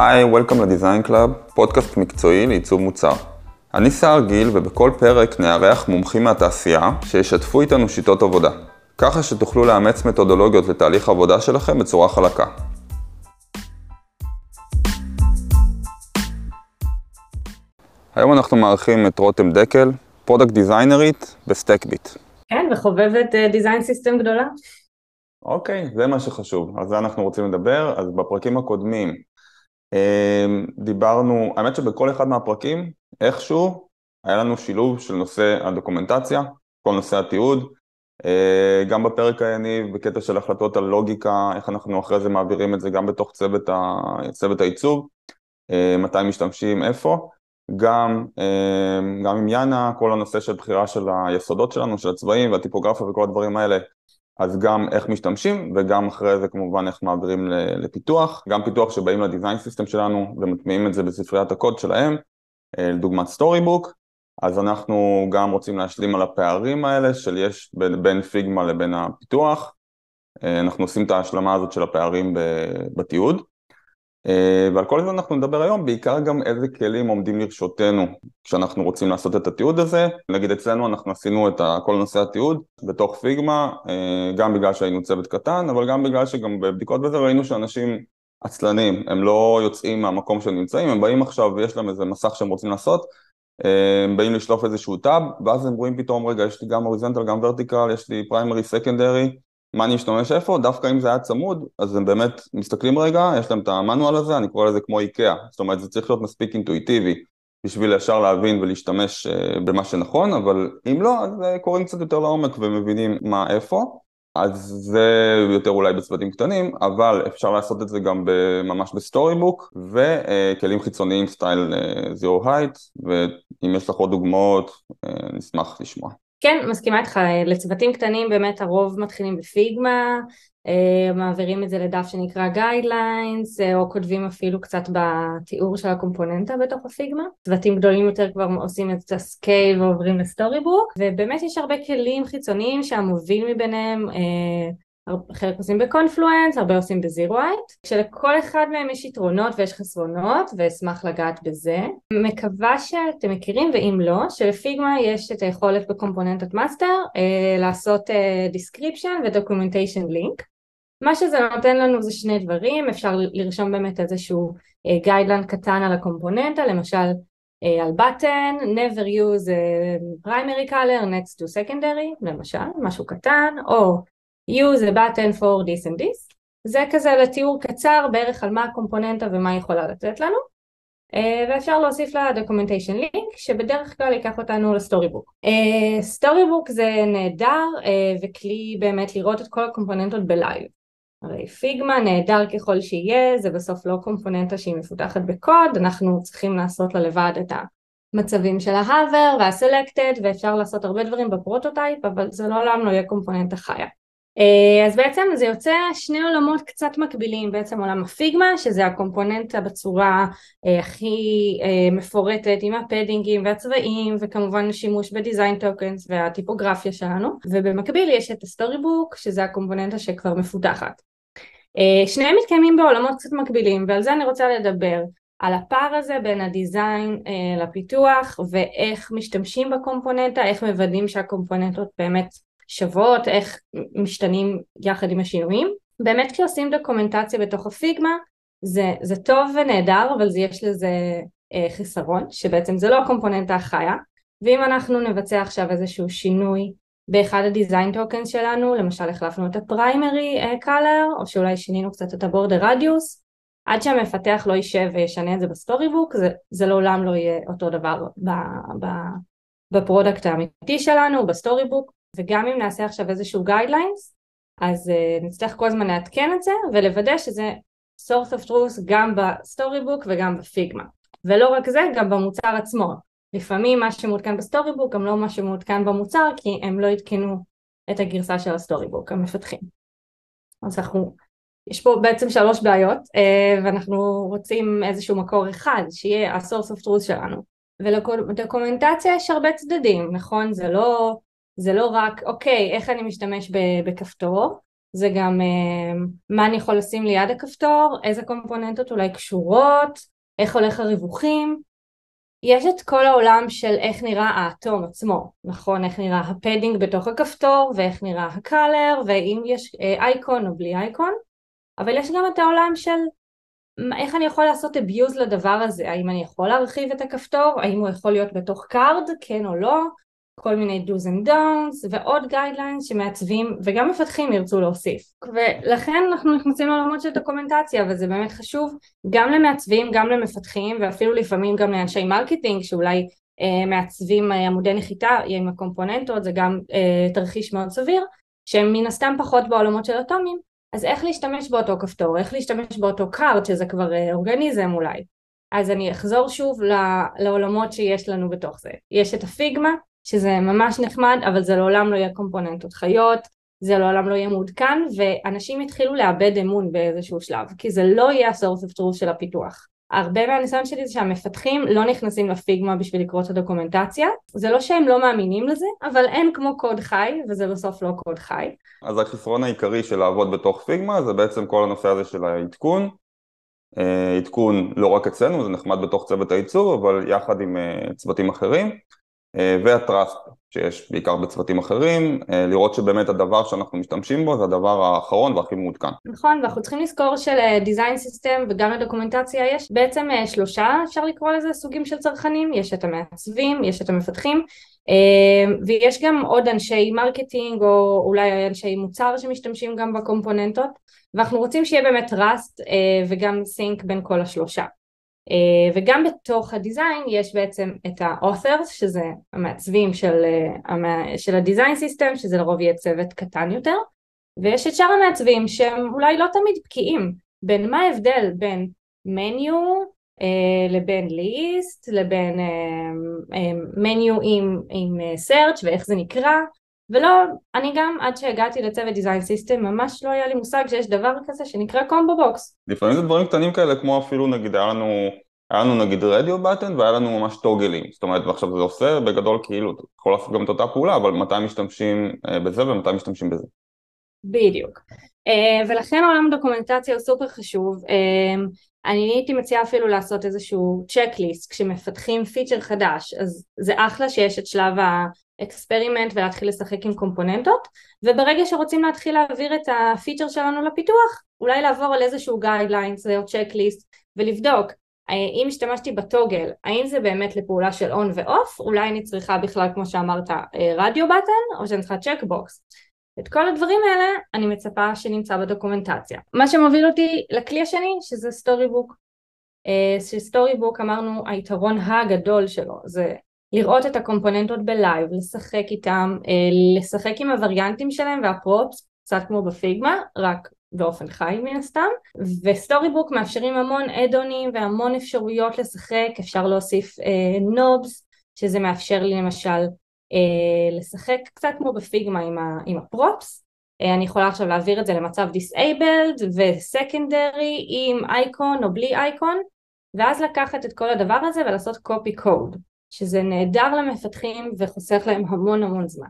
היי, Welcome ל Design Club, פודקאסט מקצועי לעיצוב מוצר. אני סער גיל, ובכל פרק נארח מומחים מהתעשייה שישתפו איתנו שיטות עבודה, ככה שתוכלו לאמץ מתודולוגיות לתהליך העבודה שלכם בצורה חלקה. היום אנחנו מארחים את רותם דקל, product דיזיינרית ב Stackbit. כן, וחובבת design uh, system גדולה. אוקיי, זה מה שחשוב, על זה אנחנו רוצים לדבר. אז בפרקים הקודמים דיברנו, האמת שבכל אחד מהפרקים, איכשהו, היה לנו שילוב של נושא הדוקומנטציה, כל נושא התיעוד, uh, גם בפרק היניב, בקטע של החלטות על לוגיקה, איך אנחנו אחרי זה מעבירים את זה גם בתוך צוות, ה... צוות העיצוב, uh, מתי משתמשים, איפה. גם, אמ, גם עם יאנה, כל הנושא של בחירה של היסודות שלנו, של הצבעים והטיפוגרפיה וכל הדברים האלה, אז גם איך משתמשים וגם אחרי זה כמובן איך מעבירים לפיתוח, גם פיתוח שבאים ל design system שלנו ומטמיעים את זה בספריית הקוד שלהם, אה, לדוגמת Storybook, אז אנחנו גם רוצים להשלים על הפערים האלה של יש בין, בין Figma לבין הפיתוח, אה, אנחנו עושים את ההשלמה הזאת של הפערים בתיעוד. אה, ועל כל זה אנחנו נדבר היום, בעיקר גם איזה כלים עומדים לרשותנו כשאנחנו רוצים לעשות את התיעוד הזה. נגיד אצלנו אנחנו עשינו את כל נושא התיעוד בתוך Figma, אה, גם בגלל שהיינו צוות קטן, אבל גם בגלל שגם בבדיקות וזה ראינו שאנשים עצלנים, הם לא יוצאים מהמקום שהם נמצאים, הם באים עכשיו ויש להם איזה מסך שהם רוצים לעשות, אה, הם באים לשלוף איזשהו טאב, ואז הם רואים פתאום, רגע, יש לי גם הוריזנטל, גם ורטיקל, יש לי פריימרי, סקנדרי, מה אני אשתמש איפה, דווקא אם זה היה צמוד, אז הם באמת מסתכלים רגע, יש להם את המנואל הזה, אני קורא לזה כמו איקאה, זאת אומרת זה צריך להיות מספיק אינטואיטיבי בשביל ישר להבין ולהשתמש אה, במה שנכון, אבל אם לא, אז אה, קוראים קצת יותר לעומק ומבינים מה איפה, אז זה יותר אולי בצוותים קטנים, אבל אפשר לעשות את זה גם ממש ב Storybook, וכלים חיצוניים סטייל Zeroheight, ואם יש לך עוד דוגמאות, אה, נשמח לשמוע. כן, מסכימה איתך, לצוותים קטנים באמת הרוב מתחילים ב Figma, אה, מעבירים את זה לדף שנקרא Guidelines, אה, או כותבים אפילו קצת בתיאור של הקומפוננטה בתוך ה Figma. צוותים גדולים יותר כבר עושים את ה scale ועוברים ל Storybook, ובאמת יש הרבה כלים חיצוניים שהמוביל מביניהם אה, חלק עושים ב Confluence, הרבה עושים ב Zeroheight, כשלכל אחד מהם יש יתרונות ויש חסרונות ואשמח לגעת בזה. מקווה שאתם מכירים ואם לא, של Figma יש את היכולת בקומפוננטת master אה, לעשות אה, ו documentation link. מה שזה נותן לנו זה שני דברים, אפשר לרשום באמת איזשהו אה, קטן על הקומפוננטה, למשל אה, על button, never use primary color next to secondary, למשל, משהו קטן, או use a button for this and this זה כזה לתיאור קצר בערך על מה הקומפוננטה ומה היא יכולה לתת לנו uh, ואפשר להוסיף לה documentation link שבדרך כלל ייקח אותנו ל Storybook. Storybook זה נהדר uh, וכלי באמת לראות את כל הקומפוננטות ב live. הרי Figma נהדר ככל שיהיה, זה בסוף לא קומפוננטה שהיא מפותחת בקוד, אנחנו צריכים לעשות לה לבד את המצבים של ה hover וה selected ואפשר לעשות הרבה דברים ב prototype אבל זה לעולם לא יהיה קומפוננטה חיה. אה, אז בעצם זה יוצא שני עולמות קצת מקבילים, בעצם עולם ה Figma שזה הקומפוננטה בצורה אה, הכי אה, מפורטת עם הפדינגים והצבעים וכמובן שימוש ב design tokens והטיפוגרפיה שלנו ובמקביל יש את ה Storybook שזה הקומפוננטה שכבר מפותחת. שניהם מתקיימים בעולמות קצת מקבילים ועל זה אני רוצה לדבר על הפער הזה בין ה design לפיתוח ואיך משתמשים בקומפוננטה, איך מוודאים שהקומפוננטות באמת שוות, איך משתנים יחד עם השינויים. באמת כשעושים דוקומנטציה בתוך ה Figma זה, זה טוב ונהדר אבל זה, יש לזה אה, חיסרון שבעצם זה לא הקומפוננטה החיה ואם אנחנו נבצע עכשיו איזשהו שינוי באחד ה design tokens שלנו למשל החלפנו את ה primary color או שאולי שינינו קצת את ה border radius עד שהמפתח לא יישב וישנה את זה ב Storybook זה, זה לעולם לא יהיה אותו דבר ב product האמיתי שלנו ב Storybook וגם אם נעשה עכשיו איזשהו guidelines אז uh, נצטרך כל הזמן לעדכן את זה ולוודא שזה source of truth גם ב Storybook וגם ב Figma. ולא רק זה גם במוצר עצמו. לפעמים מה שמעודכן ב Storybook גם לא מה שמעודכן במוצר כי הם לא עדכנו את הגרסה של ה Storybook המפתחים. אז אנחנו יש פה בעצם שלוש בעיות uh, ואנחנו רוצים איזשהו מקור אחד שיהיה ה-source of truth שלנו. ולדוקומנטציה יש הרבה צדדים נכון? זה לא זה לא רק אוקיי איך אני משתמש בכפתור זה גם אה, מה אני יכול לשים ליד הכפתור, איזה קומפוננטות אולי קשורות, איך הולך הריווחים. יש את כל העולם של איך נראה האטום עצמו, נכון? איך נראה הפדינג בתוך הכפתור ואיך נראה הקלר ואם יש אייקון או בלי אייקון, אבל יש גם את העולם של איך אני יכול לעשות abuse לדבר הזה, האם אני יכול להרחיב את הכפתור, האם הוא יכול להיות בתוך card, כן או לא, כל מיני do's and don'ts ועוד guidelines שמעצבים וגם מפתחים ירצו להוסיף. ולכן אנחנו נכנסים לעולמות של דוקומנטציה וזה באמת חשוב גם למעצבים גם למפתחים ואפילו לפעמים גם לאנשי marketing שאולי אה, מעצבים אה, עמודי נחיתה עם הקומפוננטות זה גם אה, תרחיש מאוד סביר שהם מן הסתם פחות בעולמות של אטומים. אז איך להשתמש באותו כפתור, איך להשתמש באותו קארט שזה כבר אה, אורגניזם אולי? אז אני אחזור שוב לעולמות שיש לנו בתוך זה. יש את הפיגמה שזה ממש נחמד, אבל זה לעולם לא יהיה קומפוננטות חיות, זה לעולם לא יהיה מעודכן, ואנשים התחילו לאבד אמון באיזשהו שלב, כי זה לא יהיה הסורס אוף טרוף של הפיתוח. הרבה מהניסיון שלי זה שהמפתחים לא נכנסים לפיגמה בשביל לקרוא את הדוקומנטציה, זה לא שהם לא מאמינים לזה, אבל אין כמו קוד חי, וזה בסוף לא קוד חי. אז החסרון העיקרי של לעבוד בתוך פיגמה זה בעצם כל הנושא הזה של העדכון, אה, עדכון לא רק אצלנו, זה נחמד בתוך צוות הייצור, אבל יחד עם אה, צוותים אחרים. אה, והטראסט שיש בעיקר בצוותים אחרים, אה, לראות שבאמת הדבר שאנחנו משתמשים בו זה הדבר האחרון והכי מעודכן. נכון, ואנחנו צריכים לזכור שלדיזיין סיסטם וגם לדוקומנטציה יש בעצם אה, שלושה, אפשר לקרוא לזה, סוגים של צרכנים, יש את המעצבים, יש את המפתחים, ויש גם עוד אנשי marketing או אולי אנשי מוצר שמשתמשים גם בקומפוננטות, ואנחנו רוצים שיהיה באמת trust וגם sync בין כל השלושה. אה, וגם בתוך ה design יש בעצם את ה-authors שזה המעצבים של, אה, של ה design system שזה לרוב יהיה צוות קטן יותר ויש את שאר המעצבים שהם אולי לא תמיד בקיאים בין מה ההבדל בין menu אה, לבין list לבין מניו עם, עם search ואיך זה נקרא ולא, אני גם עד שהגעתי לצוות design system ממש לא היה לי מושג שיש דבר כזה שנקרא combo box. לפעמים זה דברים קטנים כאלה כמו אפילו נגיד היה לנו, היה לנו נגיד radio button והיה לנו ממש toggleים, זאת אומרת ועכשיו זה עושה בגדול כאילו, אתה יכול לעשות גם את אותה פעולה אבל מתי משתמשים אה, בזה ומתי משתמשים בזה. בדיוק. אה, ולכן עולם הדוקומנטציה הוא סופר חשוב. אה, אני הייתי מציעה אפילו לעשות איזשהו checklist כשמפתחים feature חדש, אז זה אחלה שיש את שלב ה... experiment ולהתחיל לשחק עם קומפוננטות וברגע שרוצים להתחיל להעביר את ה feature שלנו לפיתוח אולי לעבור על איזשהו guidelines או checklist ולבדוק אם השתמשתי ב toggle האם זה באמת לפעולה של on ו off אולי אני צריכה בכלל כמו שאמרת radio button או שאני צריכה checkbox את כל הדברים האלה אני מצפה שנמצא בדוקומנטציה. מה שמוביל אותי לכלי השני שזה Storybook ש Storybook אמרנו היתרון הגדול שלו זה לראות את הקומפוננטות ב live, לשחק איתם, אה, לשחק עם הvariantים שלהם וה props, קצת כמו ב Figma, רק באופן חי מן הסתם, ו Storybook מאפשרים המון add-onים והמון אפשרויות לשחק, אפשר להוסיף knobs, אה, שזה מאפשר לי למשל אה, לשחק קצת כמו ב Figma עם, ה, עם ה props, אה, אני יכולה עכשיו להעביר את זה למצב disabled ו secondary עם אייקון או בלי אייקון, ואז לקחת את כל הדבר הזה ולעשות copy code. שזה נהדר למפתחים וחוסך להם המון המון זמן.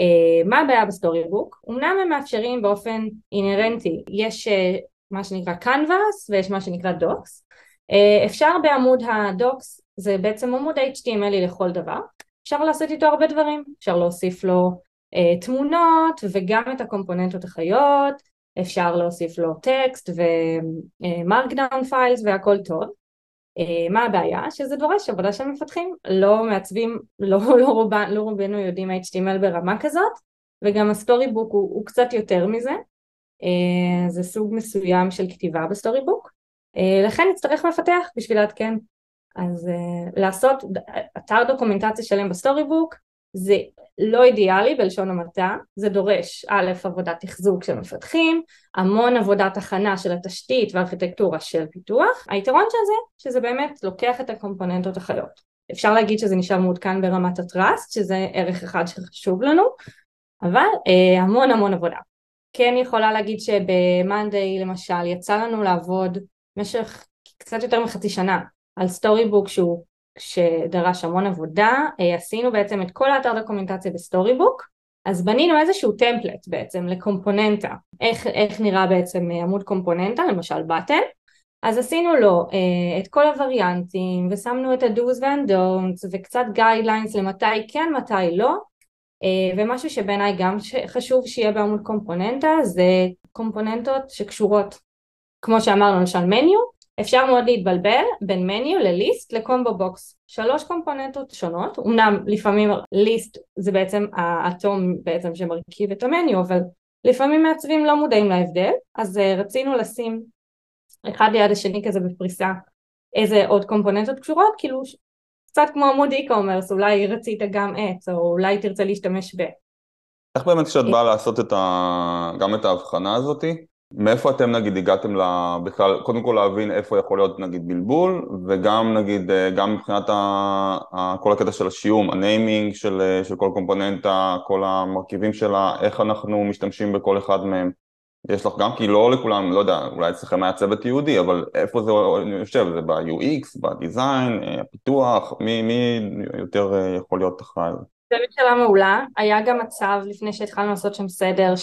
uh, מה הבעיה ב Storybook? אמנם הם מאפשרים באופן אינהרנטי, יש uh, מה שנקרא קנבאס ויש מה שנקרא docs. uh, אפשר בעמוד ה docs, זה בעצם עמוד HTML לכל דבר, אפשר לעשות איתו הרבה דברים, אפשר להוסיף לו uh, תמונות וגם את הקומפוננטות החיות, אפשר להוסיף לו טקסט ו markdown files והכל טוב. אה, מה הבעיה? שזה דורש עבודה של מפתחים, לא מעצבים, לא, לא, רובן, לא רובנו יודעים HTML ברמה כזאת וגם ה Storybook הוא, הוא קצת יותר מזה, אה, זה סוג מסוים של כתיבה ב Storybook, אה, לכן נצטרך מפתח בשביל לעדכן, אז לעשות אתר דוקומנטציה שלם ב Storybook זה לא אידיאלי בלשון המעטה, זה דורש א' עבודת תחזוק של מפתחים, המון עבודת הכנה של התשתית וארכיטקטורה של פיתוח, היתרון של זה שזה באמת לוקח את הקומפוננטות החיות, אפשר להגיד שזה נשאר מעודכן ברמת ה trust שזה ערך אחד שחשוב לנו, אבל אה, המון המון עבודה. כן יכולה להגיד שב monday למשל יצא לנו לעבוד במשך קצת יותר מחצי שנה על Storybook שהוא שדרש המון עבודה, אה, עשינו בעצם את כל האתר דוקומנטציה ב Storybook, אז בנינו איזשהו template בעצם לקומפוננטה, איך, איך נראה בעצם עמוד קומפוננטה, למשל button, אז עשינו לו uh, את כל הvariantים ושמנו את ה-do's וה-don'ts וקצת guidelines למתי כן, מתי לא, uh, ומשהו שבעיניי גם חשוב שיהיה בעמוד קומפוננטה זה קומפוננטות שקשורות, כמו שאמרנו למשל מניו, אפשר מאוד להתבלבל בין מניו לליסט לקומבו בוקס, שלוש קומפוננטות שונות, אמנם לפעמים ליסט זה בעצם האטום בעצם שמרכיב את המניו, אבל לפעמים מעצבים לא מודעים להבדל, אז uh, רצינו לשים אחד ליד השני כזה בפריסה איזה עוד קומפוננטות קשורות, כאילו קצת כמו עמוד e-commerce, אולי רצית גם עץ, או אולי תרצה להשתמש ב... איך באמת כשאת באה לעשות את ה... גם את ההבחנה הזאתי, מאיפה אתם נגיד הגעתם בכלל, קודם כל להבין איפה יכול להיות נגיד בלבול, וגם נגיד, אה, גם מבחינת ה... ה... כל הקטע של השיום, הניימינג של, אה, של כל קומפוננטה, כל המרכיבים שלה, איך אנחנו משתמשים בכל אחד מהם. יש לך גם כי לא לכולם, לא יודע, אולי אצלכם היה צוות יהודי, אבל איפה זה יושב? זה ב-UX, בדיזיין, הפיתוח, מי, מי יותר אה, יכול להיות אחראי זה? שאלה מעולה, היה גם מצב לפני שהתחלנו לעשות שם סדר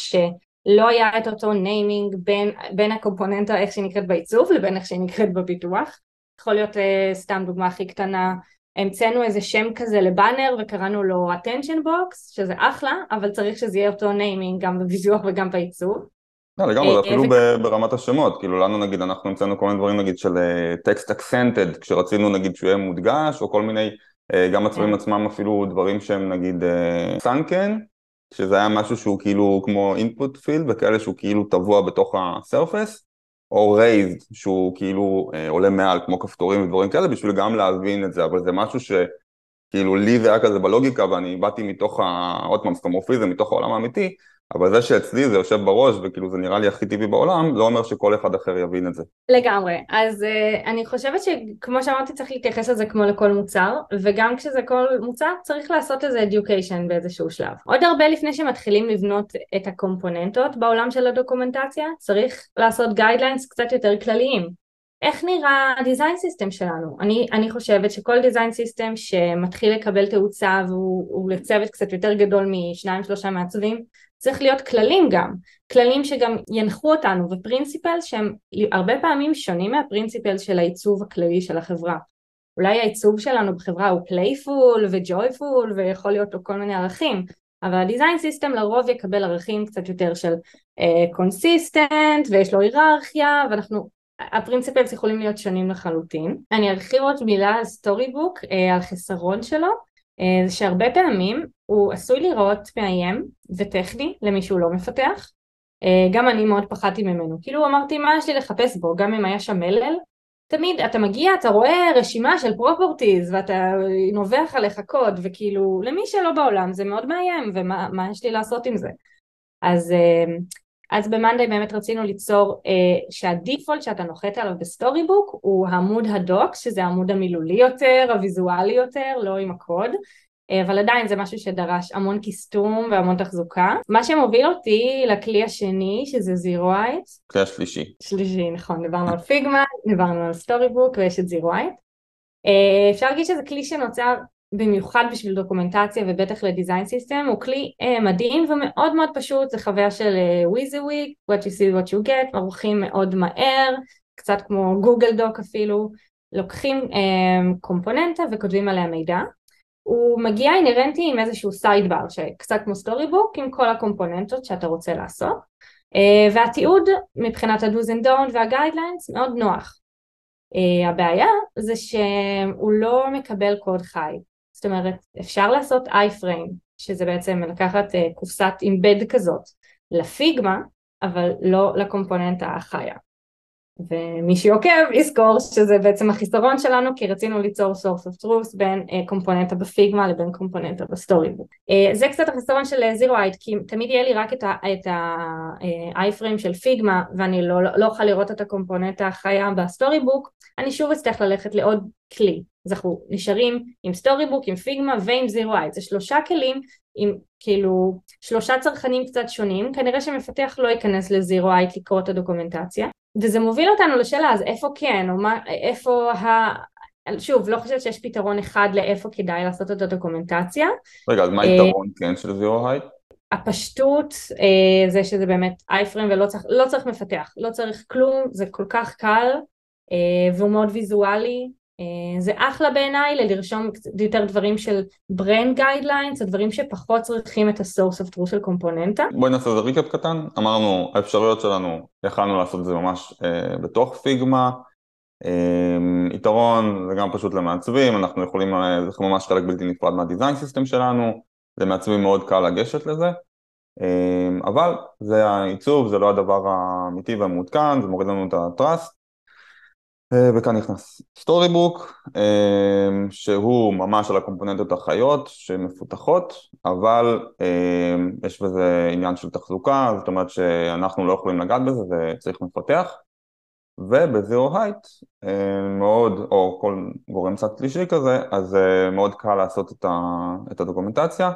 שלא היה את אותו naming בין, בין הקומפוננטה איך שהיא נקראת בעיצוב לבין איך שהיא נקראת בפיתוח. יכול להיות אה, סתם דוגמה הכי קטנה, המצאנו איזה שם כזה לבאנר וקראנו לו attention box שזה אחלה אבל צריך שזה יהיה אותו naming גם בפיתוח וגם בעיצוב לא, לגמרי, זה אה, אפילו ברמת השמות, כאילו לנו נגיד, אנחנו המצאנו כל מיני דברים נגיד של text accented, כשרצינו נגיד שהוא יהיה מודגש, או כל מיני, אה, גם הצבעים כן. עצמם אפילו דברים שהם נגיד sunken, שזה היה משהו שהוא כאילו כמו input field, וכאלה שהוא כאילו טבוע בתוך ה-surface, או raised, שהוא כאילו אה, עולה מעל, כמו כפתורים ודברים כאלה, בשביל גם להבין את זה, אבל זה משהו ש... כאילו לי זה היה כזה בלוגיקה ואני באתי מתוך, ה... עוד פעם סקאומורפיזם, מתוך העולם האמיתי, אבל זה שאצלי זה יושב בראש וכאילו זה נראה לי הכי טבעי בעולם, לא אומר שכל אחד אחר יבין את זה. לגמרי, אז uh, אני חושבת שכמו שאמרתי צריך להתייחס לזה כמו לכל מוצר, וגם כשזה כל מוצר צריך לעשות איזה education באיזשהו שלב. עוד הרבה לפני שמתחילים לבנות את הקומפוננטות בעולם של הדוקומנטציה, צריך לעשות guidelines קצת יותר כלליים. איך נראה ה design system שלנו? אני, אני חושבת שכל design system שמתחיל לקבל תאוצה והוא לצוות קצת יותר גדול משניים שלושה מעצבים צריך להיות כללים גם, כללים שגם ינחו אותנו ו principles שהם הרבה פעמים שונים מה principles של העיצוב הכללי של החברה. אולי העיצוב שלנו בחברה הוא playful ו joyful ויכול להיות לו כל מיני ערכים, אבל ה design system לרוב יקבל ערכים קצת יותר של consistent uh, ויש לו היררכיה ואנחנו ה principles יכולים להיות שונים לחלוטין. אני ארחיב עוד מילה על Storybook, uh, על חסרון שלו. אה, זה שהרבה פעמים הוא עשוי להיראות מאיים וטכני למי שהוא לא מפתח. אה, גם אני מאוד פחדתי ממנו. כאילו אמרתי מה יש לי לחפש בו? גם אם היה שם מלל? תמיד אתה מגיע אתה רואה רשימה של properties ואתה נוחת עליך קוד וכאילו למי שלא בעולם זה מאוד מאיים ומה יש לי לעשות עם זה? אז אה, אז ב monday באמת רצינו ליצור אה, שה default שאתה נוחת עליו ב Storybook הוא עמוד ה docs שזה העמוד המילולי יותר, הוויזואלי יותר, לא עם הקוד אה, אבל עדיין זה משהו שדרש המון custom והמון תחזוקה. מה שמוביל אותי לכלי השני שזה zeroheight. כלי השלישי. שלישי נכון, דיברנו על Figma, דיברנו על Storybook ויש את zeroheight. אה, אפשר להגיד שזה כלי שנוצר במיוחד בשביל דוקומנטציה ובטח ל design system הוא כלי uh, מדהים ומאוד מאוד פשוט זה חוויה של WYSI uh, WYG what you see what you get עורכים מאוד מהר קצת כמו Google Doc אפילו לוקחים uh, קומפוננטה וכותבים עליה מידע. הוא מגיע אינרנטי עם איזשהו סיידבר שקצת כמו סטורי בוק עם כל הקומפוננטות שאתה רוצה לעשות. והתיעוד מבחינת ה-do's and don't וה-guidelines מאוד נוח. Uh, הבעיה זה שהוא לא מקבל קוד חי זאת אומרת אפשר לעשות i-frame שזה בעצם לקחת uh, קופסת אימבד כזאת לפיגמה אבל לא לקומפוננטה החיה ומי שעוקב יזכור שזה בעצם החיסרון שלנו כי רצינו ליצור source of truth בין uh, קומפוננטה ב Figma לבין קומפוננטה ב Storybook. Uh, זה קצת החיסרון של zeroheight כי תמיד יהיה לי רק את ה-i-frame של Figma ואני לא, לא אוכל לראות את הקומפוננטה החיה ב Storybook אני שוב אצטרך ללכת לעוד כלי. אז אנחנו נשארים עם Storybook, עם Figma ועם zeroheight זה שלושה כלים עם כאילו שלושה צרכנים קצת שונים. כנראה שמפתח לא ייכנס ל zeroheight לקרוא את הדוקומנטציה וזה מוביל אותנו לשאלה אז איפה כן או מה איפה ה... שוב לא חושבת שיש פתרון אחד לאיפה כדאי לעשות את הדוקומנטציה רגע אז מה היתרון כן של זירו הייט? הפשטות אה, זה שזה באמת אייפריים ולא צריך, לא צריך מפתח, לא צריך כלום, זה כל כך קל אה, והוא מאוד ויזואלי, אה, זה אחלה בעיניי ללרשום יותר דברים של brain guidelines, הדברים שפחות צריכים את ה-source of truth של קומפוננטה. בואי נעשה איזה recap קטן, אמרנו האפשרויות שלנו, יכלנו לעשות את זה ממש אה, בתוך Figma, אה, יתרון זה גם פשוט למעצבים, אנחנו יכולים, אה, זה ממש חלק בלתי נפרד מה design system שלנו, למעצבים מאוד קל לגשת לזה, אה, אבל זה העיצוב, זה לא הדבר האמיתי והמעודכן, זה מוריד לנו את ה-trust, אה, וכאן נכנס Storybook, אה, שהוא ממש על הקומפוננטות החיות שמפותחות, אבל אה, יש בזה עניין של תחזוקה, זאת אומרת שאנחנו לא יכולים לגעת בזה וצריך מפתח, וב zeroheight מאוד, או כל גורם קצת שלישי כזה, אז מאוד קל לעשות את הדוקומנטציה.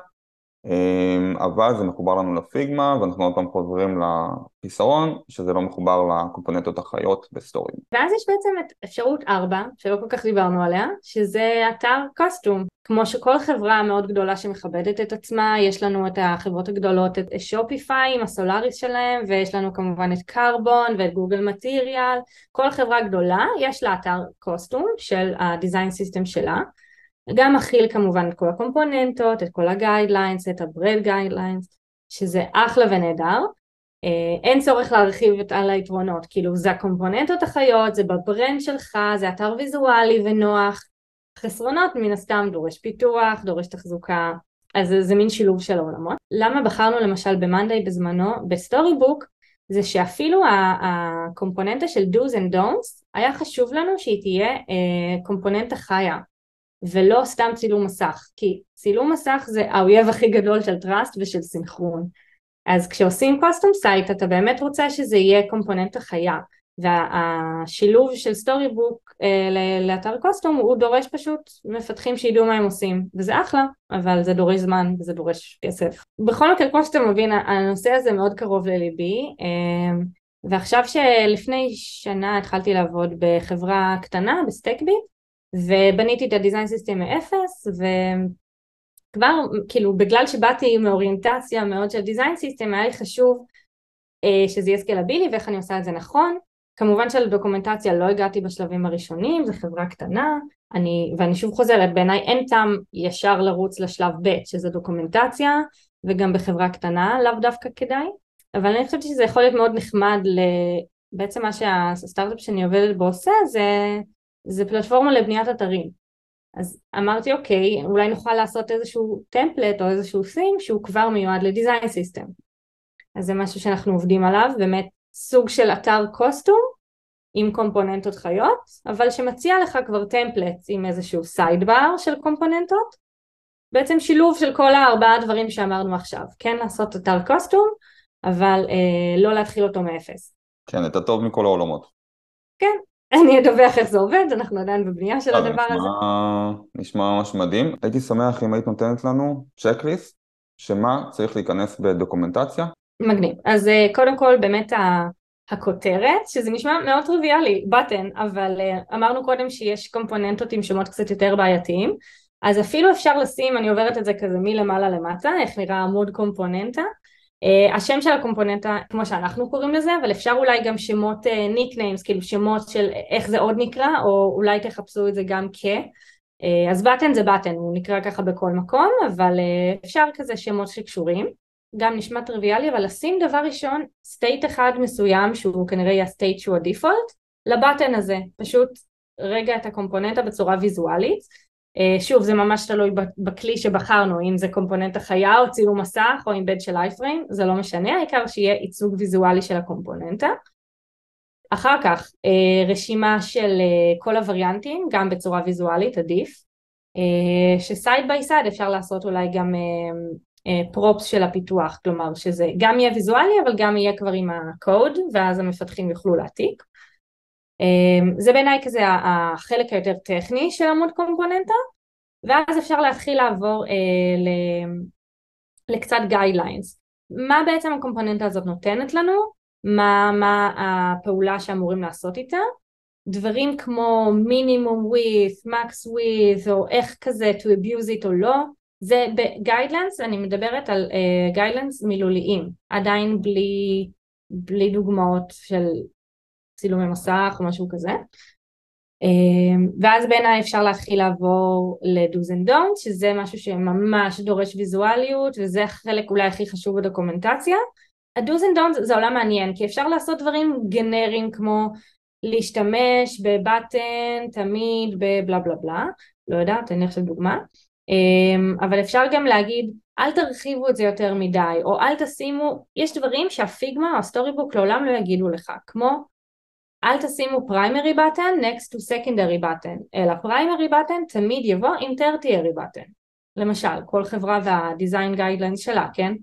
אמ, אבל זה מחובר לנו ל Figma ואנחנו עוד פעם חוזרים לחיסרון שזה לא מחובר לקומפוננטות החיות ב Storybook. ואז יש בעצם את אפשרות 4 שלא כל כך דיברנו עליה שזה אתר custom כמו שכל חברה מאוד גדולה שמכבדת את עצמה יש לנו את החברות הגדולות את Shopify עם ה Polaris שלהם ויש לנו כמובן את קרבון ואת Google Material כל חברה גדולה יש לה אתר custom של ה design system שלה גם מכיל כמובן את כל הקומפוננטות, את כל ה guidelines, את ה brand guidelines, שזה אחלה ונהדר. אה, אין צורך להרחיב על היתרונות, כאילו זה הקומפוננטות החיות, זה ב brand שלך, זה אתר ויזואלי ונוח. חסרונות מן הסתם דורש פיתוח, דורש תחזוקה, אז זה, זה מין שילוב של העולמות. למה בחרנו למשל ב monday בזמנו, ב Storybook, זה שאפילו הקומפוננטה של do's and don'ts, היה חשוב לנו שהיא תהיה אה, קומפוננטה חיה. ולא סתם צילום מסך, כי צילום מסך זה האויב הכי גדול של trust ושל סינכרון. אז כשעושים custom site אתה באמת רוצה שזה יהיה קומפוננטה חיה, והשילוב של Storybook אה, לאתר custom הוא דורש פשוט מפתחים שידעו מה הם עושים, וזה אחלה, אבל זה דורש זמן וזה דורש כסף. בכל מקרה כמו שאתה מבין הנושא הזה מאוד קרוב לליבי, אה, ועכשיו שלפני שנה התחלתי לעבוד בחברה קטנה ב Stackbit ובניתי את ה design system מאפס וכבר כאילו בגלל שבאתי מאוריינטציה מאוד של design system היה לי חשוב אה, שזה יהיה scalable ואיך אני עושה את זה נכון. כמובן שלדוקומנטציה לא הגעתי בשלבים הראשונים, זו חברה קטנה, אני, ואני שוב חוזרת, בעיניי אין טעם ישר לרוץ לשלב ב' שזה דוקומנטציה, וגם בחברה קטנה לאו דווקא כדאי, אבל אני חושבת שזה יכול להיות מאוד נחמד, ל... בעצם מה שהסטארט-אפ שאני עובדת בו עושה זה זה פלטפורמה לבניית אתרים. אז אמרתי אוקיי, אולי נוכל לעשות איזשהו טמפלט או איזשהו סים שהוא כבר מיועד לדיזיין סיסטם. אז זה משהו שאנחנו עובדים עליו, באמת סוג של אתר קוסטום עם קומפוננטות חיות, אבל שמציע לך כבר טמפלט עם איזשהו סיידבר של קומפוננטות, בעצם שילוב של כל הארבעה דברים שאמרנו עכשיו, כן לעשות אתר קוסטום, אבל אה, לא להתחיל אותו מאפס. כן, את הטוב מכל העולמות. כן, אני אדווח איך זה עובד, אנחנו עדיין בבנייה של הדבר הזה. נשמע ממש מדהים. הייתי שמח אם היית נותנת לנו צ'קליסט, שמה צריך להיכנס בדוקומנטציה. מגניב. אז אה, קודם כל באמת הכותרת, שזה נשמע מאוד טריוויאלי, בטן, אבל אה, אמרנו קודם שיש קומפוננטות עם שמות קצת יותר בעייתיים, אז אפילו אפשר לשים, אני עוברת את זה כזה מלמעלה למטה, איך נראה עמוד קומפוננטה, Uh, השם של הקומפוננטה כמו שאנחנו קוראים לזה אבל אפשר אולי גם שמות nicknames uh, כאילו שמות של איך זה עוד נקרא או אולי תחפשו את זה גם כ uh, אז button זה button הוא נקרא ככה בכל מקום אבל uh, אפשר כזה שמות שקשורים. גם נשמע טריוויאלי אבל לשים דבר ראשון state אחד מסוים שהוא כנראה יהיה ה state שהוא ה default ל button הזה פשוט רגע את הקומפוננטה בצורה ויזואלית אה, שוב זה ממש תלוי בכלי שבחרנו אם זה קומפוננטה חיה או צילום מסך או embed של iframe זה לא משנה העיקר שיהיה ייצוג ויזואלי של הקומפוננטה. אחר כך אה, רשימה של אה, כל הוריאנטים גם בצורה ויזואלית עדיף ש side by side אפשר לעשות אולי גם props של הפיתוח כלומר שזה גם יהיה ויזואלי אבל גם יהיה כבר עם הקוד ואז המפתחים יוכלו להעתיק זה בעיניי כזה החלק היותר טכני של עמוד קומפוננטה ואז אפשר להתחיל לעבור אה, לקצת guidelines מה בעצם הקומפוננטה הזאת נותנת לנו, מה, מה הפעולה שאמורים לעשות איתה? דברים כמו minimum width, max width או איך כזה to abuse it או לא. זה ב guidelines, אני מדברת על guidelines uh, מילוליים, עדיין בלי, בלי דוגמאות של צילומי מסך או משהו כזה. Um, ואז בעיניי אפשר להתחיל לעבור ל-do's and don'ts, שזה משהו שממש דורש ויזואליות, וזה החלק אולי הכי חשוב בדוקומנטציה. ה-do's and don'ts זה עולם מעניין, כי אפשר לעשות דברים גנריים כמו להשתמש בבטן תמיד בבלה בלה בלה, לא יודעת, לי עכשיו דוגמה, אמ, אבל אפשר גם להגיד אל תרחיבו את זה יותר מדי, או אל תשימו, יש דברים שה Figma או ה Storybook לעולם לא יגידו לך, כמו אל תשימו primary button next to secondary button, אלא primary button תמיד יבוא עם tertiary button. למשל, כל חברה וה-design שלה, כן?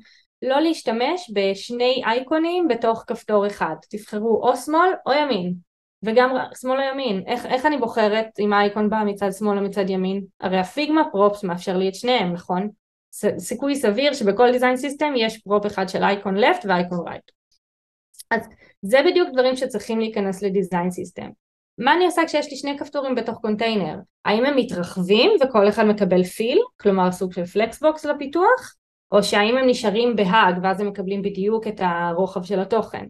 לא להשתמש בשני אייקונים בתוך כפתור אחד, תבחרו או שמאל או ימין, וגם שמאל או ימין, איך, איך אני בוחרת אם האייקון בא מצד שמאל או מצד ימין? הרי ה Figma props מאפשר לי את שניהם, נכון? סיכוי סביר שבכל design system יש prop אחד של icon left ו icon right. אז זה בדיוק דברים שצריכים להיכנס ל design system. מה אני עושה כשיש לי שני כפתורים בתוך קונטיינר? האם הם מתרחבים וכל אחד מקבל fill, כלומר סוג של flexbox לפיתוח, או שהאם הם נשארים ב hug ואז הם מקבלים בדיוק את הרוחב של התוכן?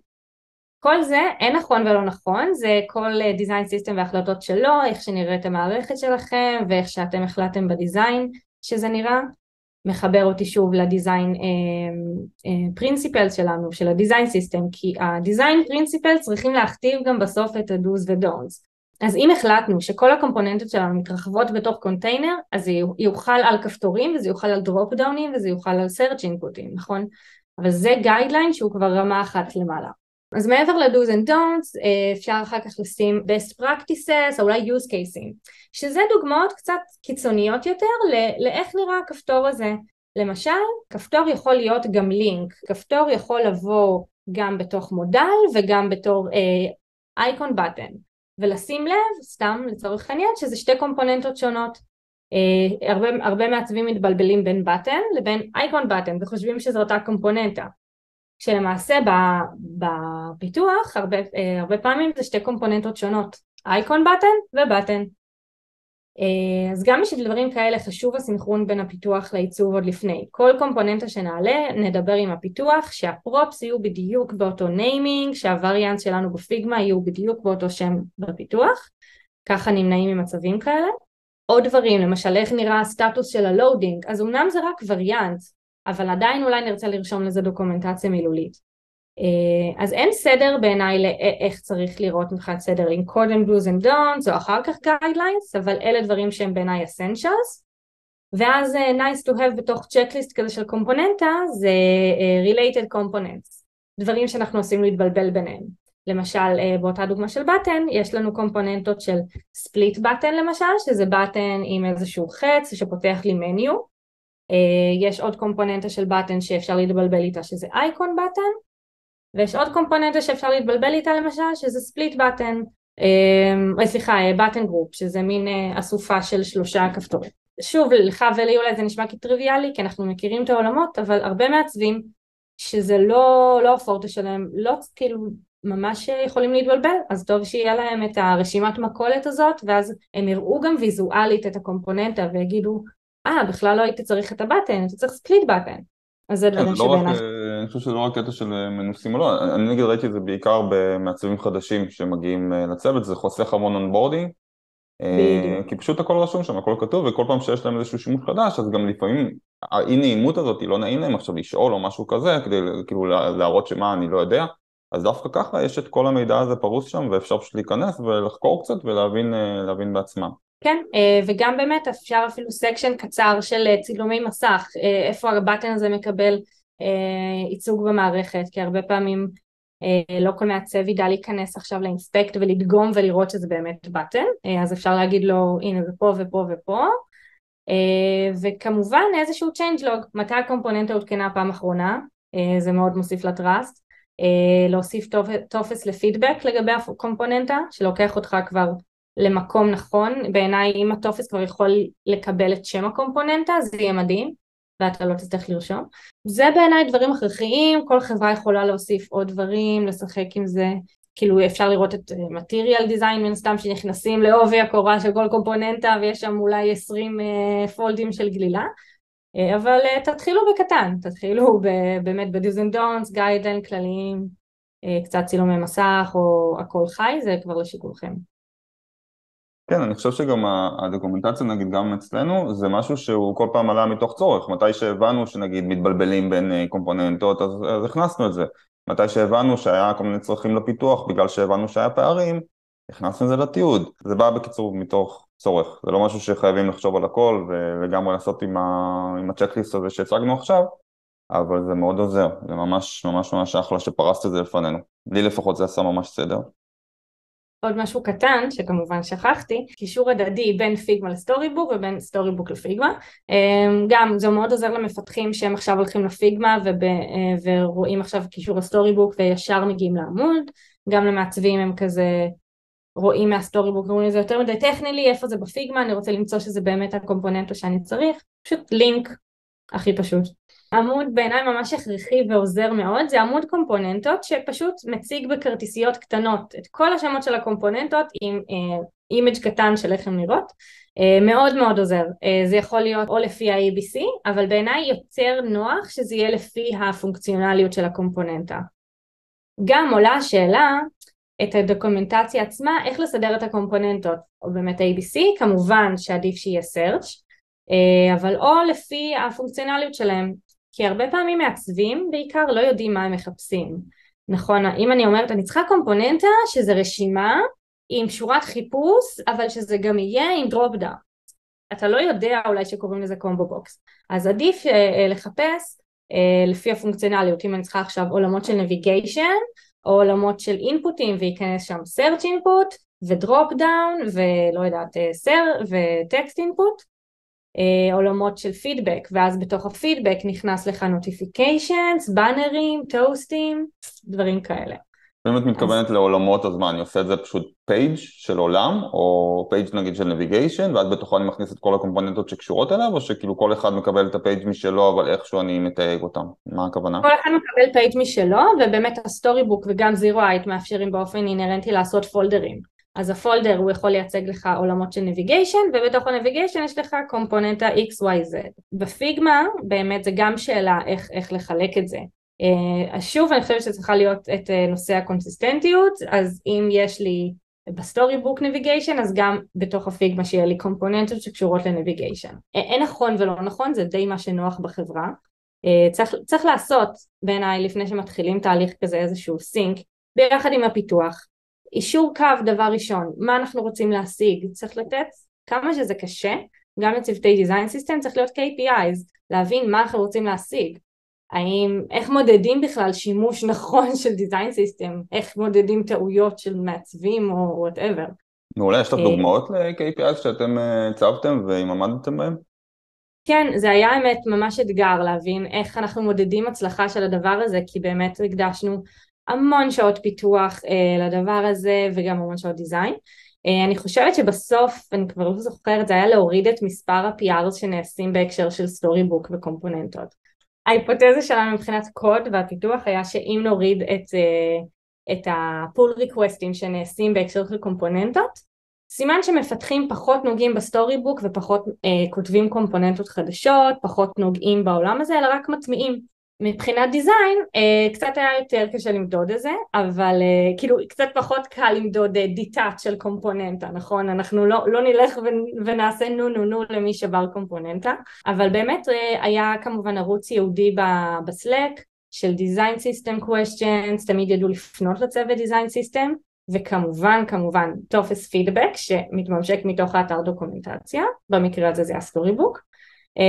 כל זה אין נכון ולא נכון, זה כל design system והחלטות שלו, איך שנראית המערכת שלכם ואיך שאתם החלטתם ב design שזה נראה. מחבר אותי שוב לדיזיין פרינסיפל uh, uh, שלנו, של ה design system, כי ה design principle צריכים להכתיב גם בסוף את ה-do's. אז אם החלטנו שכל הקומפוננטות שלנו מתרחבות בתוך קונטיינר, אז זה יחול על כפתורים וזה יחול על dropdown ים וזה יוכל על search input ים, נכון? אבל זה guideline שהוא כבר רמה אחת למעלה. אז מעבר ל-do's and don'ts אה, אפשר אחר כך לשים best practices או אולי use cases שזה דוגמאות קצת קיצוניות יותר לאיך נראה הכפתור הזה. למשל כפתור יכול להיות גם לינק כפתור יכול לבוא גם בתוך מודל וגם בתור אייקון uh, בטן ולשים לב סתם לצורך העניין שזה שתי קומפוננטות שונות. uh, הרבה, הרבה מעצבים מתבלבלים בין בטן לבין אייקון בטן וחושבים שזו אותה קומפוננטה כשלמעשה בפיתוח הרבה, אה, הרבה פעמים זה שתי קומפוננטות שונות, icon button ו button. אז גם בשביל דברים כאלה חשוב הסינכרון בין הפיתוח לעיצוב עוד לפני. כל קומפוננטה שנעלה נדבר עם הפיתוח שה props יהיו בדיוק באותו naming, שה variants שלנו בפיגמה יהיו בדיוק באותו שם בפיתוח, ככה נמנעים ממצבים כאלה. עוד דברים, למשל איך נראה הסטטוס של ה loading, אז אמנם זה רק וריאנט, אבל עדיין אולי נרצה לרשום לזה דוקומנטציה מילולית. אה, אז אין סדר בעיניי לאיך צריך לראות מבחינת סדר עם קודם do's and don'ts או אחר כך guidelines, אבל אלה דברים שהם בעיניי essentials. ואז uh, nice to have בתוך צ'קליסט כזה של קומפוננטה זה uh, related components, דברים שאנחנו עושים להתבלבל ביניהם. למשל באותה דוגמה של בטן יש לנו קומפוננטות של split button למשל, שזה button עם איזשהו חץ שפותח לי מניו, אה, יש עוד קומפוננטה של button שאפשר להתבלבל איתה שזה icon button ויש עוד קומפוננטה שאפשר להתבלבל איתה למשל שזה split button אה, סליחה button group שזה מין אה, אסופה של שלושה כפתורים. שוב לך ולי אולי זה נשמע כטריוויאלי כי אנחנו מכירים את העולמות אבל הרבה מעצבים שזה לא, לא הפורטה שלהם לא כאילו ממש יכולים להתבלבל אז טוב שיהיה להם את הרשימת מכולת הזאת ואז הם יראו גם ויזואלית את הקומפוננטה ויגידו אה, בכלל לא הייתי צריך את ה button, אתה צריך split button. אז זה דברים כן, לא שבעיניי. אני חושב שזה לא רק קטע של אה, מנוסים או לא, אני נגיד ראיתי את זה בעיקר במעצבים חדשים שמגיעים אה, לצוות, זה חוסך המון onboarding. אה, כי פשוט הכל רשום שם, הכל כתוב, וכל פעם שיש להם איזשהו שימוש חדש, אז גם לפעמים האי נעימות הזאת, לא נעים להם עכשיו לשאול או משהו כזה, כדי כאילו להראות שמה אני לא יודע, אז דווקא ככה יש את כל המידע הזה פרוס שם, ואפשר פשוט להיכנס ולחקור קצת ולהבין בעצמם. כן, אה, וגם באמת אפשר אפילו section קצר של אה, צילומי מסך, אה, איפה ה button הזה מקבל ייצוג במערכת, כי הרבה פעמים לא כל מעצב ידע להיכנס עכשיו ל inspect ולדגום ולראות שזה באמת button, אז אפשר להגיד לו הנה זה פה ופה. ופה, וכמובן איזשהו change log, מתי הקומפוננטה הותקנה פעם אחרונה, זה מאוד מוסיף ל trust, להוסיף טופס לפידבק לגבי הקומפוננטה, שלוקח אותך כבר למקום נכון, בעיניי אם הטופס כבר יכול לקבל את שם הקומפוננטה זה יהיה מדהים ואתה לא תצטרך לרשום. זה בעיניי דברים הכרחיים, כל חברה יכולה להוסיף עוד דברים, לשחק עם זה, כאילו אפשר לראות את מטריאל דיזיין מן סתם שנכנסים לעובי הקורה של כל קומפוננטה ויש שם אולי 20 פולדים אה, של גלילה. אבל תתחילו בקטן, תתחילו באמת ב-do's and don'ts, guideline כלליים, קצת צילומי מסך או הכל חי, זה כבר לשיקולכם. כן, אני חושב שגם הדוקומנטציה, נגיד גם אצלנו, זה משהו שהוא כל פעם עלה מתוך צורך. מתי שהבנו שנגיד מתבלבלים בין אה, קומפוננטות, אז, אז הכנסנו את זה. מתי שהבנו שהיה כל מיני צרכים לפיתוח, בגלל שהבנו שהיה פערים, הכנסנו את זה לתיעוד. זה בא בקיצור מתוך צורך. זה לא משהו שחייבים לחשוב על הכל ולגמרי לעשות עם, ה... עם הצ'קליסט הזה שהצגנו עכשיו, אבל זה מאוד עוזר. זה ממש ממש ממש אחלה שפרסת את זה לפנינו. לי לפחות זה עשה ממש סדר. עוד משהו קטן שכמובן שכחתי, קישור הדדי בין פיגמה ל Storybook ובין Storybook לפיגמה. אמ, גם זה מאוד עוזר למפתחים שהם עכשיו הולכים לפיגמה וב, אה, ורואים עכשיו קישור ל Storybook וישר מגיעים לעמוד. גם למעצבים הם כזה רואים מה Storybook, אומרים זה יותר מדי טכני לי, איפה זה בפיגמה, אני רוצה למצוא שזה באמת הקומפוננטה שאני צריך, פשוט לינק הכי פשוט. עמוד בעיניי ממש הכרחי ועוזר מאוד, זה עמוד קומפוננטות שפשוט מציג בכרטיסיות קטנות את כל השמות של הקומפוננטות עם image אה, קטן של איך הן נראות, אה, מאוד מאוד עוזר, אה, זה יכול להיות או לפי ה-ABC, אבל בעיניי יותר נוח שזה יהיה לפי הפונקציונליות של הקומפוננטה. גם עולה השאלה את הדוקומנטציה עצמה, איך לסדר את הקומפוננטות, או באמת ABC, כמובן שעדיף שיהיה search, אבל או לפי הפונקציונליות שלהם, כי הרבה פעמים מעצבים בעיקר לא יודעים מה הם מחפשים. נכון, אם אני אומרת אני צריכה קומפוננטה שזה רשימה עם שורת חיפוש אבל שזה גם יהיה עם dropdown. אתה לא יודע אולי שקוראים לזה combo box. אז עדיף אה, אה, לחפש uh, לפי הפונקציונליות אם אני צריכה עכשיו עולמות של navigation או עולמות של input ים וייכנס שם search input ו dropdown ולא יודעת search ו text input אה, עולמות של פידבק ואז בתוך הפידבק נכנס לך notifications, באנרים, טוסטים, דברים כאלה. אם את מתכוונת אז... לעולמות אז מה אני עושה את זה פשוט page של עולם או page נגיד של navigation ואז בתוכו אני מכניס את כל הקומפוננטות שקשורות אליו או שכאילו כל אחד מקבל את ה page משלו אבל איכשהו אני מתייג אותם מה הכוונה? כל אחד מקבל page משלו ובאמת ה Storybook וגם Zeroheight מאפשרים באופן אינרנטי לעשות folder ים אז ה folder הוא יכול לייצג לך עולמות של navigation ובתוך ה navigation יש לך קומפוננטה XYZ. בפיגמה באמת זה גם שאלה איך, איך לחלק את זה. אה, אז שוב אני חושבת שצריכה להיות את אה, נושא הקונסיסטנטיות אז אם יש לי ב Storybook navigation אז גם בתוך הפיגמה שיהיה לי קומפוננטות שקשורות ל navigation. אה, אין נכון ולא נכון זה די מה שנוח בחברה. צריך, צריך לעשות בעיניי לפני שמתחילים תהליך כזה איזשהו sync ביחד עם הפיתוח יישור קו דבר ראשון, מה אנחנו רוצים להשיג, צריך לתת כמה שזה קשה, גם לצוותי design system צריך להיות KPIs, להבין מה אנחנו רוצים להשיג, האם, איך מודדים בכלל שימוש נכון של design system, איך מודדים טעויות של מעצבים או whatever. מעולה, יש לך אה, דוגמאות ל-KPIs שאתם אה, הצבתם ואם עמדתם בהם? כן, זה היה האמת ממש אתגר להבין איך אנחנו מודדים הצלחה של הדבר הזה, כי באמת הקדשנו המון שעות פיתוח אה, לדבר הזה וגם המון שעות design. אה, אני חושבת שבסוף, אני כבר לא זוכרת, זה היה להוריד את מספר ה-PRs שנעשים בהקשר של Storybook וקומפוננטות. ההיפותזה שלנו מבחינת קוד והפיתוח היה שאם נוריד את, אה, את ה pull requestים שנעשים בהקשר של קומפוננטות, סימן שמפתחים פחות נוגעים ב Storybook ופחות אה, כותבים קומפוננטות חדשות, פחות נוגעים בעולם הזה, אלא רק מטמיעים. מבחינת design אה, קצת היה יותר קשה למדוד את זה, אבל אה, כאילו קצת פחות קל למדוד detach של קומפוננטה, נכון? אנחנו לא, לא נלך ונעשה נו נו נו למי שבר קומפוננטה, אבל באמת אה, היה כמובן ערוץ ייעודי בסלאק של design system questions, תמיד ידעו לפנות לצוות design system, וכמובן כמובן טופס פידבק שמתממשק מתוך האתר דוקומנטציה, במקרה הזה זה ה Storybook,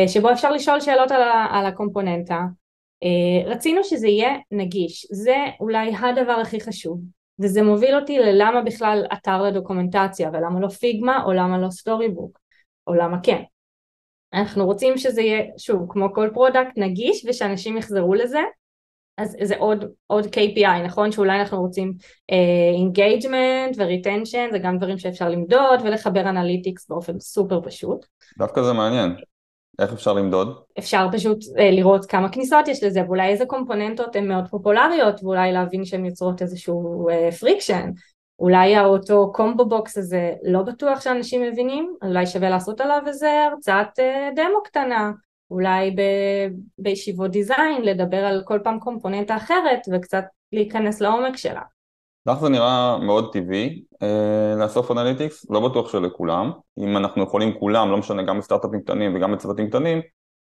שבו אפשר לשאול שאלות על הקומפוננטה אה, רצינו שזה יהיה נגיש, זה אולי הדבר הכי חשוב. וזה מוביל אותי ללמה בכלל אתר לדוקומנטציה ולמה לא Figma או למה לא Storybook או למה כן. אנחנו רוצים שזה יהיה שוב כמו כל product נגיש ושאנשים יחזרו לזה. אז זה עוד, עוד KPI נכון? שאולי אנחנו רוצים engagement uh, ו retention זה גם דברים שאפשר למדוד ולחבר אנליטיקס באופן סופר פשוט. דווקא זה מעניין איך אפשר למדוד? אפשר פשוט אה, לראות כמה כניסות יש לזה ואולי איזה קומפוננטות הן מאוד פופולריות ואולי להבין שהן יוצרות איזשהו אה, friction אולי האותו combo box הזה לא בטוח שאנשים מבינים אולי שווה לעשות עליו איזה הרצאת אה, דמו קטנה אולי ב, בישיבות design לדבר על כל פעם קומפוננטה אחרת וקצת להיכנס לעומק שלה. לך זה נראה מאוד טבעי אה, לאסוף אנליטיקס, לא בטוח שלכולם. אם אנחנו יכולים כולם, לא משנה, גם בסטארט-אפים קטנים וגם בצוותים קטנים,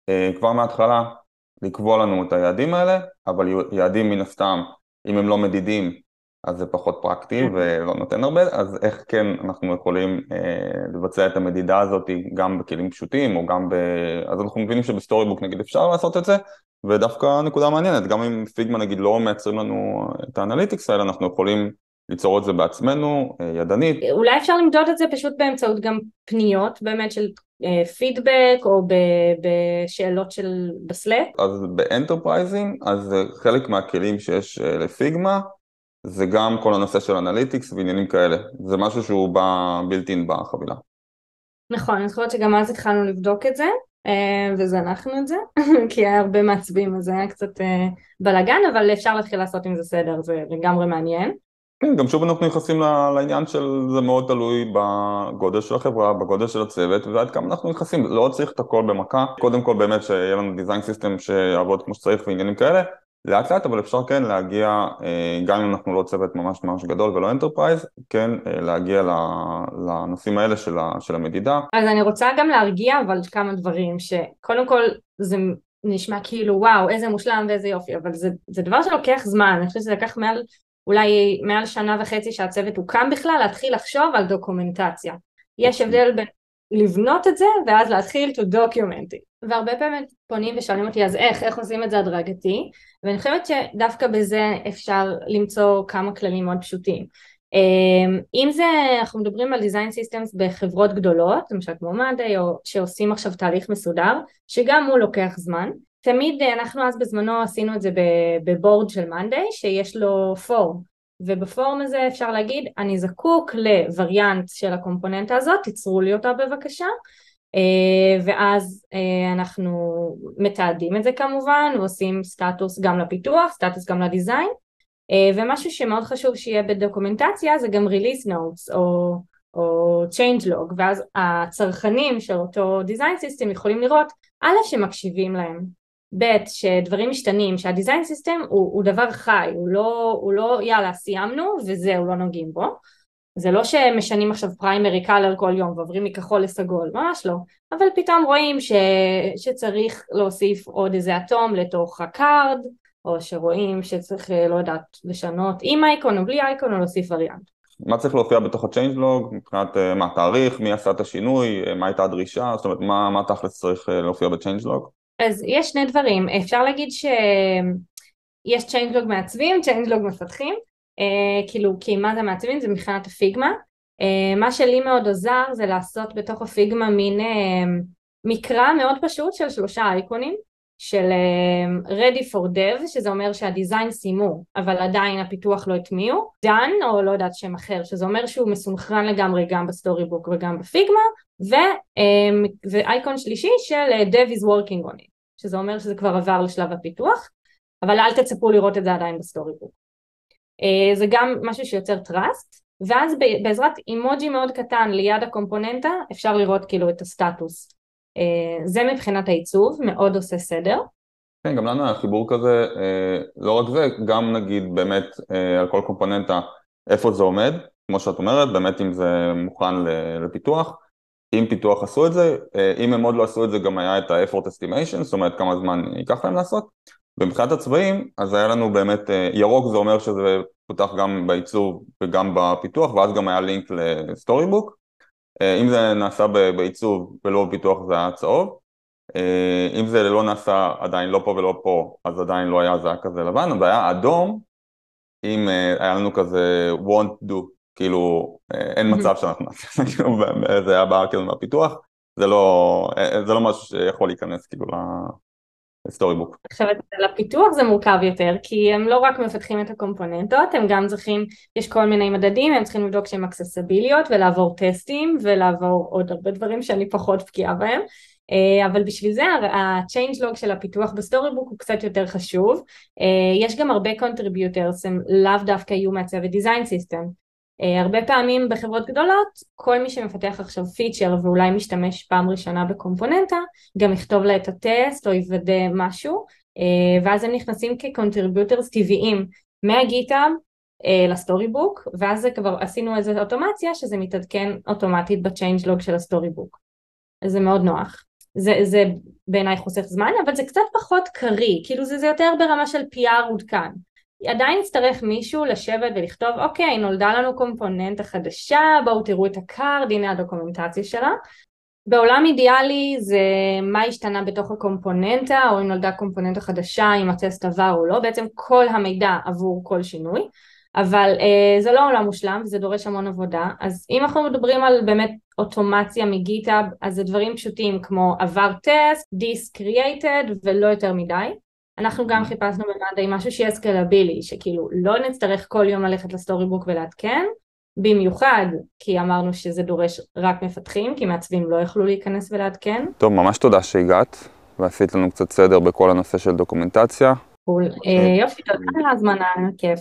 אה, כבר מההתחלה לקבוע לנו את היעדים האלה, אבל יעדים מן הסתם, אם הם לא מדידים, אז זה פחות פרקטי כן. ולא נותן הרבה, אז איך כן אנחנו יכולים אה, לבצע את המדידה הזאת גם בכלים פשוטים או גם ב... אז אנחנו מבינים שבסטורי נגיד אפשר לעשות את זה, ודווקא נקודה מעניינת, גם אם פיגמה נגיד לא מייצרים לנו את האנליטיקס האלה, אנחנו יכולים ליצור את זה בעצמנו, אה, ידנית. אולי אפשר למדוד את זה פשוט באמצעות גם פניות באמת של פידבק או בשאלות של בסלאק? אז ב enterpriseים, אז חלק מהכלים שיש אה, ל Figma זה גם כל הנושא של אנליטיקס ועניינים כאלה, זה משהו שהוא בא built-in בחבילה. נכון, אני זוכרת שגם אז התחלנו לבדוק את זה אה, וזנחנו את זה, כי היה הרבה מעצבים אז זה היה קצת אה, בלאגן, אבל אפשר להתחיל לעשות עם זה סדר, זה לגמרי מעניין. כן, גם שוב אנחנו נכנסים לעניין של זה מאוד תלוי בגודל של החברה, בגודל של הצוות ועד כמה אנחנו נכנסים, לא צריך את הכל במכה, קודם כל באמת שיהיה לנו design system שיעבוד כמו שצריך ועניינים כאלה, לאט לאט אבל אפשר כן להגיע, אה, גם אם אנחנו לא צוות ממש ממש גדול ולא enterprise, כן אה, להגיע לנושאים האלה של, של המדידה. אז אני רוצה גם להרגיע אבל כמה דברים, שקודם כל זה נשמע כאילו וואו איזה מושלם ואיזה יופי, אבל זה, זה דבר שלוקח זמן, אני חושבת שזה לקח מעל אולי מעל שנה וחצי שהצוות הוקם בכלל, להתחיל לחשוב על דוקומנטציה. יש אוקיי. הבדל בין לבנות את זה ואז להתחיל to document it. והרבה פעמים פונים ושואלים אותי אז איך, איך עושים את זה הדרגתי ואני חושבת שדווקא בזה אפשר למצוא כמה כללים מאוד פשוטים. אמ, אם זה, אנחנו מדברים על design systems בחברות גדולות, למשל כמו מאדי או שעושים עכשיו תהליך מסודר, שגם הוא לוקח זמן, תמיד אנחנו אז בזמנו עשינו את זה בבורד של מאנדיי שיש לו פורם ובפורום הזה אפשר להגיד אני זקוק לווריאנט של הקומפוננטה הזאת תיצרו לי אותה בבקשה. אה, ואז אה, אנחנו מתעדים את זה כמובן ועושים סטטוס גם לפיתוח, סטטוס גם ל design. אה, ומשהו שמאוד חשוב שיהיה בדוקומנטציה זה גם release notes או, או change log ואז הצרכנים של אותו design system יכולים לראות א' שמקשיבים להם ב' שדברים משתנים, שה design סיסטם הוא, הוא דבר חי, הוא לא, הוא לא יאללה סיימנו וזהו לא נוגעים בו. זה לא שמשנים עכשיו primary color כל יום ועוברים מכחול לסגול, ממש לא. אבל פתאום רואים ש, שצריך להוסיף עוד איזה אטום לתוך ה card או שרואים שצריך לא יודעת לשנות עם אייקון או בלי אייקון או להוסיף וריאנט. מה צריך להופיע בתוך ה-change log? מבחינת אה, מה התאריך, מי עשה את השינוי, אה, מה הייתה הדרישה, זאת אומרת מה, מה תכלס צריך אה, להופיע ב-change log? אז יש שני דברים, אפשר להגיד שיש change log מעצבים, change log מפתחים, uh, כאילו כי מה זה מעצבים? זה מבחינת ה Figma, uh, מה שלי מאוד עוזר זה לעשות בתוך ה Figma מין uh, מקרא מאוד פשוט של שלושה אייקונים של uh, ready for dev שזה אומר שה design סיימו אבל עדיין הפיתוח לא הטמיעו done או לא יודעת שם אחר שזה אומר שהוא מסונכרן לגמרי גם ב Storybook וגם ב Figma um, ואייקון שלישי של dev is working on it שזה אומר שזה כבר עבר לשלב הפיתוח, אבל אל תצפו לראות את זה עדיין ב Storybook. אה, זה גם משהו שיוצר טראסט, ואז בעזרת אימוג'י מאוד קטן ליד הקומפוננטה אפשר לראות כאילו את הסטטוס. אה, זה מבחינת העיצוב, מאוד עושה סדר. כן, גם לנו היה חיבור כזה, אה, לא רק זה, גם נגיד באמת על כל קומפוננטה איפה זה עומד, כמו שאת אומרת, באמת אם זה מוכן לפיתוח, אם פיתוח עשו את זה, אה, אם הם עוד לא עשו את זה גם היה את ה-effort estimation, זאת אומרת כמה זמן ייקח להם לעשות. ומבחינת הצבעים, אז היה לנו באמת, אה, ירוק זה אומר שזה פותח גם בעיצוב וגם בפיתוח, ואז גם היה לינק לסטורי בוק. אה, אם זה נעשה בעיצוב ולא בפיתוח זה היה צהוב. אם זה לא נעשה עדיין לא פה ולא פה, אז עדיין לא היה, זה היה כזה לבן, אבל היה אדום, אם היה לנו כזה want do, כאילו אין מצב שאנחנו נעשה, כאילו זה היה בעיה כאילו מהפיתוח, זה לא, זה לא משהו שיכול להיכנס כאילו ל Storybook. עכשיו לפיתוח זה מורכב יותר כי הם לא רק מפתחים את הקומפוננטות הם גם צריכים, יש כל מיני מדדים הם צריכים לבדוק שהם accessibleיות ולעבור טסטים ולעבור עוד הרבה דברים שאני פחות בקיאה בהם. אבל בשביל זה ה-change log של הפיתוח ב Storybook הוא קצת יותר חשוב. יש גם הרבה contributors הם לאו דווקא יהיו מהצוות system. Uh, הרבה פעמים בחברות גדולות, כל מי שמפתח עכשיו feature ואולי משתמש פעם ראשונה ב component ה, גם יכתוב לה את הטסט או יוודא משהו, uh, ואז הם נכנסים כ contributors טבעיים מה GitHub uh, ל Storybook, ואז כבר עשינו איזו אוטומציה שזה מתעדכן אוטומטית ב changelog של ה Storybook. זה מאוד נוח. זה, זה בעיניי חוסך זמן, אבל זה קצת פחות קריא, כאילו זה, זה יותר ברמה של PR עודכן. עדיין יצטרך מישהו לשבת ולכתוב, אוקיי, נולדה לנו component ה חדשה, בואו תראו את ה card, הנה הדוקומנטציה שלה. בעולם אידיאלי זה מה השתנה בתוך הקומפוננטה, או אם נולדה קומפוננטה חדשה, אם הטסט עבר או לא, בעצם כל המידע עבור כל שינוי. אבל uh, זה לא עולם מושלם, זה דורש המון עבודה, אז אם אנחנו מדברים על באמת אוטומציה מגיטאב, אז זה דברים פשוטים כמו עבר טסט, דיסק קריאייטד ולא יותר מדי. אנחנו גם חיפשנו במאדי משהו שיהיה סקלבילי, שכאילו לא נצטרך כל יום ללכת לסטורי בוק ולעדכן, במיוחד כי אמרנו שזה דורש רק מפתחים, כי מעצבים לא יכלו להיכנס ולעדכן. טוב, ממש תודה שהגעת, ועשית לנו קצת סדר בכל הנושא של דוקומנטציה. קול. אה, יופי, תודה על ההזמנה, כיף.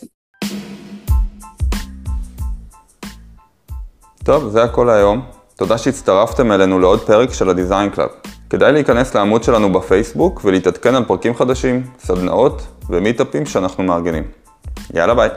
טוב, זה הכל היום. תודה שהצטרפתם אלינו לעוד פרק של ה-Design Club. כדאי להיכנס לעמוד שלנו בפייסבוק ולהתעדכן על פרקים חדשים, סדנאות ומיטאפים שאנחנו מארגנים. יאללה ביי.